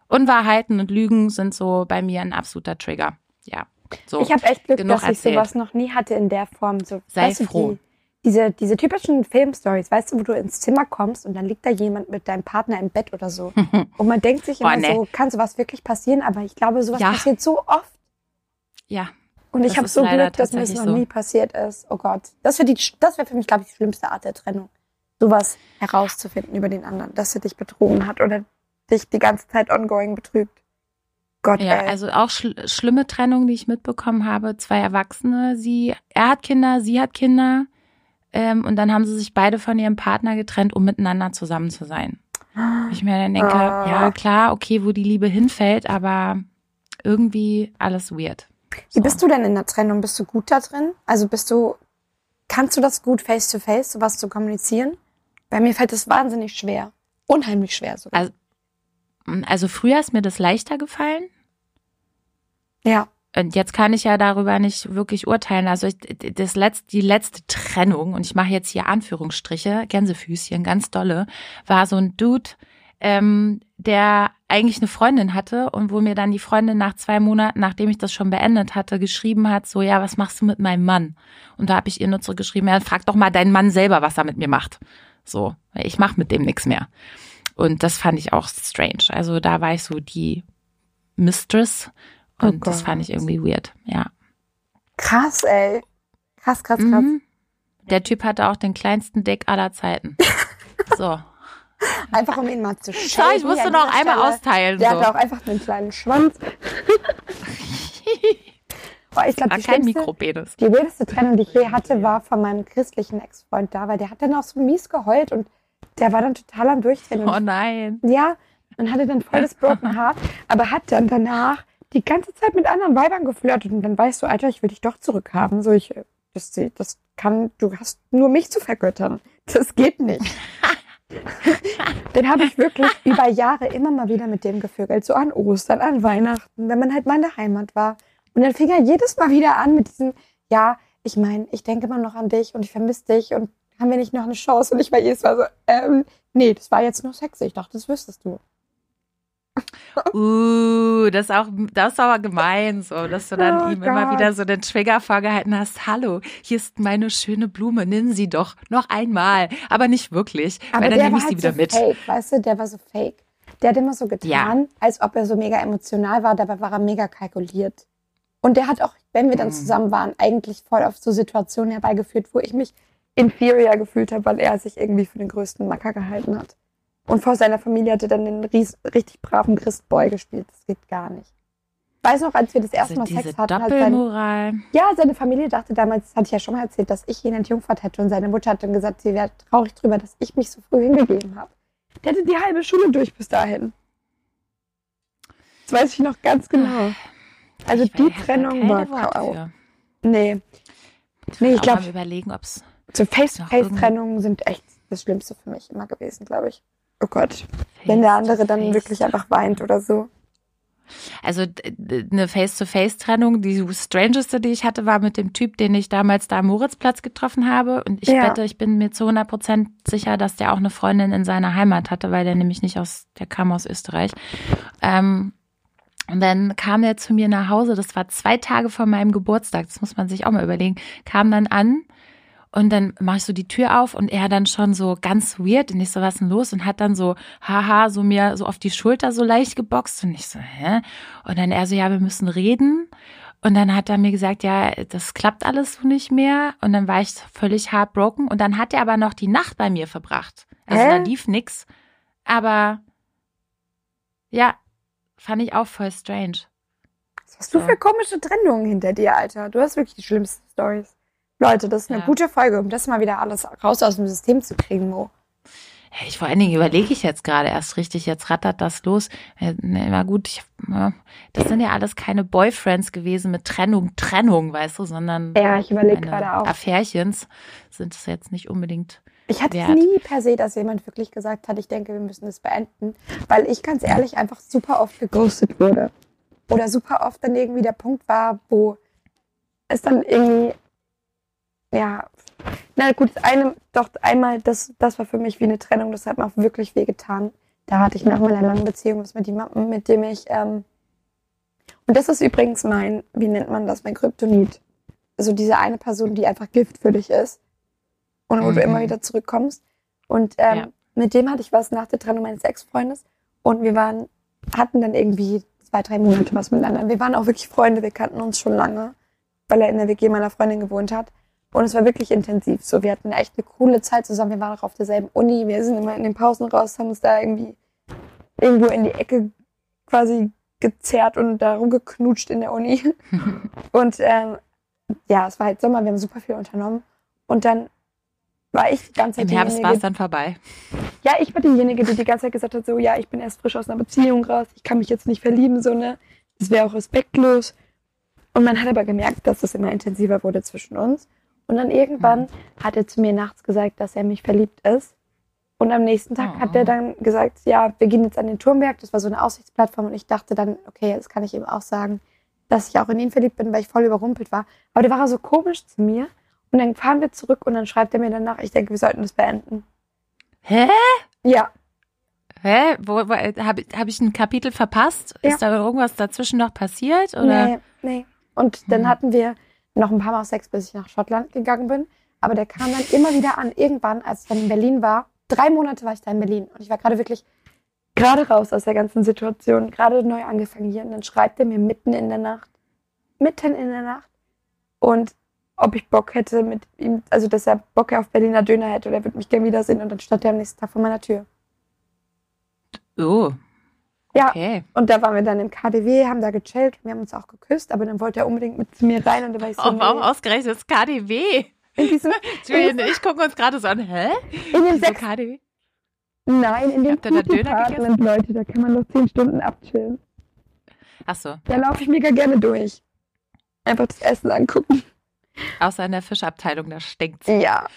Unwahrheiten und Lügen sind so bei mir ein absoluter Trigger. Ja. So, ich habe echt Glück, dass erzählt. ich sowas noch nie hatte in der Form. So, Sei froh. Die, diese, diese typischen Filmstories, weißt du, wo du ins Zimmer kommst und dann liegt da jemand mit deinem Partner im Bett oder so. und man denkt sich immer Boah, nee. so, kann sowas wirklich passieren? Aber ich glaube, sowas ja. passiert so oft. Ja, und ich habe so Glück, dass mir das noch so. nie passiert ist. Oh Gott. Das wäre wär für mich, glaube ich, die schlimmste Art der Trennung. Sowas herauszufinden über den anderen, dass er dich betrogen hat oder dich die ganze Zeit ongoing betrügt. Gott, ja, ey. also auch schl schlimme Trennungen, die ich mitbekommen habe. Zwei Erwachsene, sie, er hat Kinder, sie hat Kinder. Ähm, und dann haben sie sich beide von ihrem Partner getrennt, um miteinander zusammen zu sein. Ich mir dann denke, ah. ja klar, okay, wo die Liebe hinfällt, aber irgendwie alles weird. Wie bist du denn in der Trennung? Bist du gut da drin? Also bist du kannst du das gut face to face, sowas zu kommunizieren? Bei mir fällt es wahnsinnig schwer. Unheimlich schwer sogar. Also, also früher ist mir das leichter gefallen. ja. Und jetzt kann ich ja darüber nicht wirklich urteilen. Also ich, das letzte, die letzte Trennung, und ich mache jetzt hier Anführungsstriche, Gänsefüßchen, ganz dolle, war so ein Dude, ähm, der eigentlich eine Freundin hatte und wo mir dann die Freundin nach zwei Monaten, nachdem ich das schon beendet hatte, geschrieben hat, so, ja, was machst du mit meinem Mann? Und da habe ich ihr nur zurückgeschrieben, ja, frag doch mal deinen Mann selber, was er mit mir macht. So, ich mache mit dem nichts mehr. Und das fand ich auch strange. Also da war ich so die Mistress Oh und das Gott. fand ich irgendwie weird, ja. Krass, ey. Krass, krass, krass. Mhm. Der Typ hatte auch den kleinsten Dick aller Zeiten. So. Einfach um ihn mal zu So, schauen. ich musste noch einmal austeilen. Der So. hatte auch einfach einen kleinen Schwanz. Boah, ich glaube, die, kein schlimmste- die weirdeste Trennung, die ich je hatte, war von meinem christlichen Ex-Freund da, weil der hat dann auch so mies geheult und der war dann total am Durchdrehen. Oh nein. Ja, und hatte dann voll das Broken Heart, aber hat dann danach die ganze Zeit mit anderen Weibern geflirtet und dann weißt du, Alter, ich will dich doch zurückhaben. So, ich, das, das kann, du hast nur mich zu vergöttern. Das geht nicht. Den habe ich wirklich über Jahre immer mal wieder mit dem gevögelt, so an Ostern, an Weihnachten, wenn man halt mal in der Heimat war. Und dann fing er jedes Mal wieder an mit diesem, ja, ich meine, ich denke immer noch an dich und ich vermisse dich und haben wir nicht noch eine Chance? Und ich war jedes Mal so, ähm, nee, das war jetzt nur sexy. Ich dachte, das wüsstest du. Uh, das ist auch, das ist aber gemein, so, dass du dann Oh ihm immer Gott. wieder so den Trigger vorgehalten hast. Hallo, hier ist meine schöne Blume, nimm sie doch noch einmal, aber nicht wirklich, Aber weil dann nehme ich sie halt wieder so mit. fake, weißt du, der war so fake. Der hat immer so getan, Ja. als ob er so mega emotional war, dabei war er mega kalkuliert. Und der hat auch, wenn wir dann Mhm. zusammen waren, eigentlich voll auf so Situationen herbeigeführt, wo ich mich inferior gefühlt habe, weil er sich irgendwie für den größten Macker gehalten hat. Und vor seiner Familie hatte dann den ries, richtig braven Christboy gespielt. Das geht gar nicht. Ich weiß noch, als wir das erste Also Mal Sex hatten, hat sein, ja, seine Familie dachte damals, das hatte ich ja schon mal erzählt, dass ich ihn entjungfert hätte. Und seine Mutter hat dann gesagt, sie wäre traurig drüber, dass ich mich so früh hingegeben habe. Der hatte die halbe Schule durch bis dahin. Das weiß ich noch ganz genau. Also Ich die Trennung war K.O. Nee. Nee, ich glaube, überlegen, ob's so noch Face-to-Face-Trennungen sind echt das Schlimmste für mich immer gewesen, glaube ich. Oh Gott. Wenn der andere dann wirklich einfach weint oder so. Also eine Face-to-Face-Trennung, die strangeste, die ich hatte, war mit dem Typ, den ich damals da am Moritzplatz getroffen habe. Und ich Ja. wette, ich bin mir zu 100 Prozent sicher, dass der auch eine Freundin in seiner Heimat hatte, weil der nämlich nicht aus, der kam aus Österreich. Ähm, und dann kam er zu mir nach Hause, das war zwei Tage vor meinem Geburtstag, das muss man sich auch mal überlegen, kam dann an und dann mache ich so die Tür auf und er dann schon so ganz weird und ich so, was ist denn los? Und hat dann so, haha, so mir so auf die Schulter so leicht geboxt und ich so, hä? Und dann er so, ja, wir müssen reden. Und dann hat er mir gesagt, ja, das klappt alles so nicht mehr. Und dann war ich völlig heartbroken. Und dann hat er aber noch die Nacht bei mir verbracht. Also Hä? da lief nix. Aber ja, fand ich auch voll strange. Was hast du So. für komische Trennungen hinter dir, Alter? Du hast wirklich die schlimmsten Stories. Leute, das ist eine Ja. gute Folge, um das mal wieder alles raus aus dem System zu kriegen, Mo. Ich vor allen Dingen überlege ich jetzt gerade erst richtig, jetzt rattert das los. Ne, Na gut, ich, das sind ja alles keine Boyfriends gewesen mit Trennung, Trennung, weißt du, sondern Ja, ich überlege meine gerade auch. Affärchens sind es jetzt nicht unbedingt. Ich hatte wert. nie per se, dass jemand wirklich gesagt hat, ich denke, wir müssen das beenden, weil ich ganz ehrlich einfach super oft geghostet wurde. Oder super oft dann irgendwie der Punkt war, wo es dann irgendwie, ja, na gut, das eine, doch einmal, das, das war für mich wie eine Trennung, das hat mir auch wirklich wehgetan. Da hatte ich nach meiner langen Beziehung was mit jemandem, mit dem ich, ähm, und das ist übrigens mein, wie nennt man das, mein Kryptonit. Also diese eine Person, die einfach Gift für dich ist und wo du Mhm. immer wieder zurückkommst. Und ähm, Ja. mit dem hatte ich was nach der Trennung meines Ex-Freundes und wir waren, hatten dann irgendwie zwei, drei Monate was miteinander. Wir waren auch wirklich Freunde, wir kannten uns schon lange, weil er in der WG meiner Freundin gewohnt hat. Und es war wirklich intensiv. So, wir hatten echt eine coole Zeit zusammen. Wir waren auch auf derselben Uni. Wir sind immer in den Pausen raus, haben uns da irgendwie irgendwo in die Ecke quasi gezerrt und da rumgeknutscht in der Uni. Und ähm, ja, es war halt Sommer, wir haben super viel unternommen. Und dann war ich die ganze Zeit Im Herbst war es dann vorbei. ja, ich war diejenige, die die ganze Zeit gesagt hat, so, ja, ich bin erst frisch aus einer Beziehung raus, ich kann mich jetzt nicht verlieben, so, ne, das wäre auch respektlos. Und man hat aber gemerkt, dass es immer intensiver wurde zwischen uns. Und dann irgendwann hat er zu mir nachts gesagt, dass er mich verliebt ist. Und am nächsten Tag Oh. hat er dann gesagt, ja, wir gehen jetzt an den Turmberg. Das war so eine Aussichtsplattform. Und ich dachte dann, okay, das kann ich ihm auch sagen, dass ich auch in ihn verliebt bin, weil ich voll überrumpelt war. Aber der war so komisch zu mir. Und dann fahren wir zurück und dann schreibt er mir danach, ich denke, wir sollten das beenden. Hä? Ja, Hä? Wo, wo, Habe hab ich ein Kapitel verpasst? Ja. Ist da irgendwas dazwischen noch passiert? Oder? nee, nee. Und dann Hm. hatten wir noch ein paar Mal Sex, bis ich nach Schottland gegangen bin. Aber der kam dann immer wieder an, irgendwann, als ich dann in Berlin war. Drei Monate war ich da in Berlin. Und ich war gerade wirklich gerade raus aus der ganzen Situation, gerade neu angefangen hier. Und dann schreibt er mir mitten in der Nacht, mitten in der Nacht. Und ob ich Bock hätte mit ihm, also dass er Bock auf Berliner Döner hätte oder er würde mich gerne wiedersehen. Und dann stand er am nächsten Tag vor meiner Tür. Oh, Ja, okay. und da waren wir dann im KDW, haben da gechillt und wir haben uns auch geküsst, aber dann wollte er unbedingt mit zu mir rein und da war ich so, Oh, warum nee. ausgerechnet das KDW? in diesem, Julian und ich gucken uns gerade so an. Hä? in dem sechs, KDW? nein, in dem Habt da Döner Apartment, Leute, da kann man noch zehn Stunden abchillen. Ach so, Da laufe ich mega gerne durch. Einfach das Essen angucken. außer in der Fischabteilung, da stinkt's. Ja.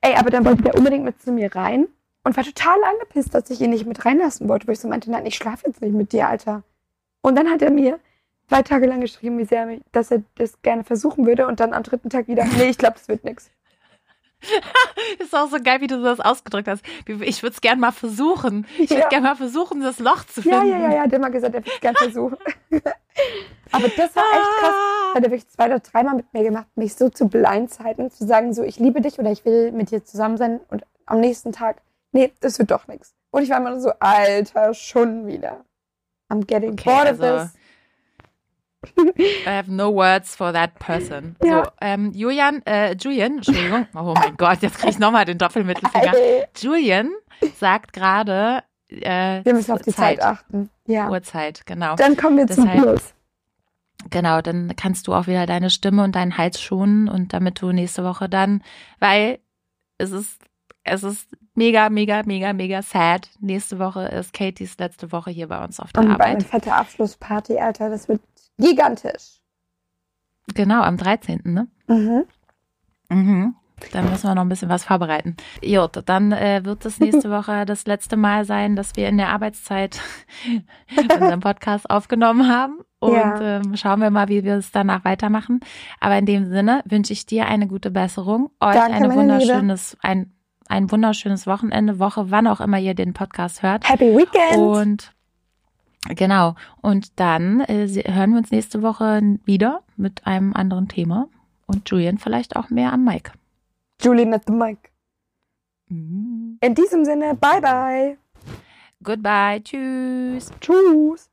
Ey, aber dann wollte der unbedingt mit zu mir rein und war total angepisst, dass ich ihn nicht mit reinlassen wollte, wo ich so meinte, nein, ich schlafe jetzt nicht mit dir, Alter. Und dann hat er mir zwei Tage lang geschrieben, wie sehr er mich, dass er das gerne versuchen würde und dann am dritten Tag wieder, nee, ich glaube, das wird nix. Ist auch so geil, wie du das ausgedrückt hast. Ich würde es gerne mal versuchen. Ich würde Ja. gerne mal versuchen, das Loch zu Ja, finden. ja, ja, ja, der hat mal gesagt, er wird es gerne versuchen. aber das war echt krass. Ah. Das hat er wirklich zwei oder dreimal mit mir gemacht, mich so zu blindzeiten, zu sagen, so, ich liebe dich oder ich will mit dir zusammen sein und am nächsten Tag, nee, das wird doch nichts. Und ich war immer so, Alter, schon wieder. I'm getting Okay, bored of also- this. I have no words for that person. Ja. So, ähm, Julian, äh, Julian, Entschuldigung. Oh mein Gott, jetzt kriege ich nochmal den Doppelmittelfinger. Julian sagt gerade, äh, wir müssen auf die Zeit, achten. Ja. Uhrzeit, genau. Dann kommen wir zum Schluss. Genau, dann kannst du auch wieder deine Stimme und deinen Hals schonen und damit du nächste Woche dann, weil es ist, es ist mega, mega, mega, mega sad. Nächste Woche ist Katies letzte Woche hier bei uns auf der Und eine Arbeit. fette Abschlussparty, Alter, das wird gigantisch. Genau, am 13. Ne? Mhm. Mhm. Dann müssen wir noch ein bisschen was vorbereiten. Jut, dann äh, wird es nächste Woche das letzte Mal sein, dass wir in der Arbeitszeit unseren Podcast aufgenommen haben. Und Ja. ähm, schauen wir mal, wie wir es danach weitermachen. Aber in dem Sinne wünsche ich dir eine gute Besserung, euch Danke, eine meine Liebe. wunderschönes, ein, ein wunderschönes Wochenende, Woche, wann auch immer ihr den Podcast hört. Happy Weekend. Und genau. Und dann äh, hören wir uns nächste Woche wieder mit einem anderen Thema. Und Julian vielleicht auch mehr am Mic. Julian at the mic. Mhm. In diesem Sinne, bye bye. Goodbye. Tschüss. Tschüss.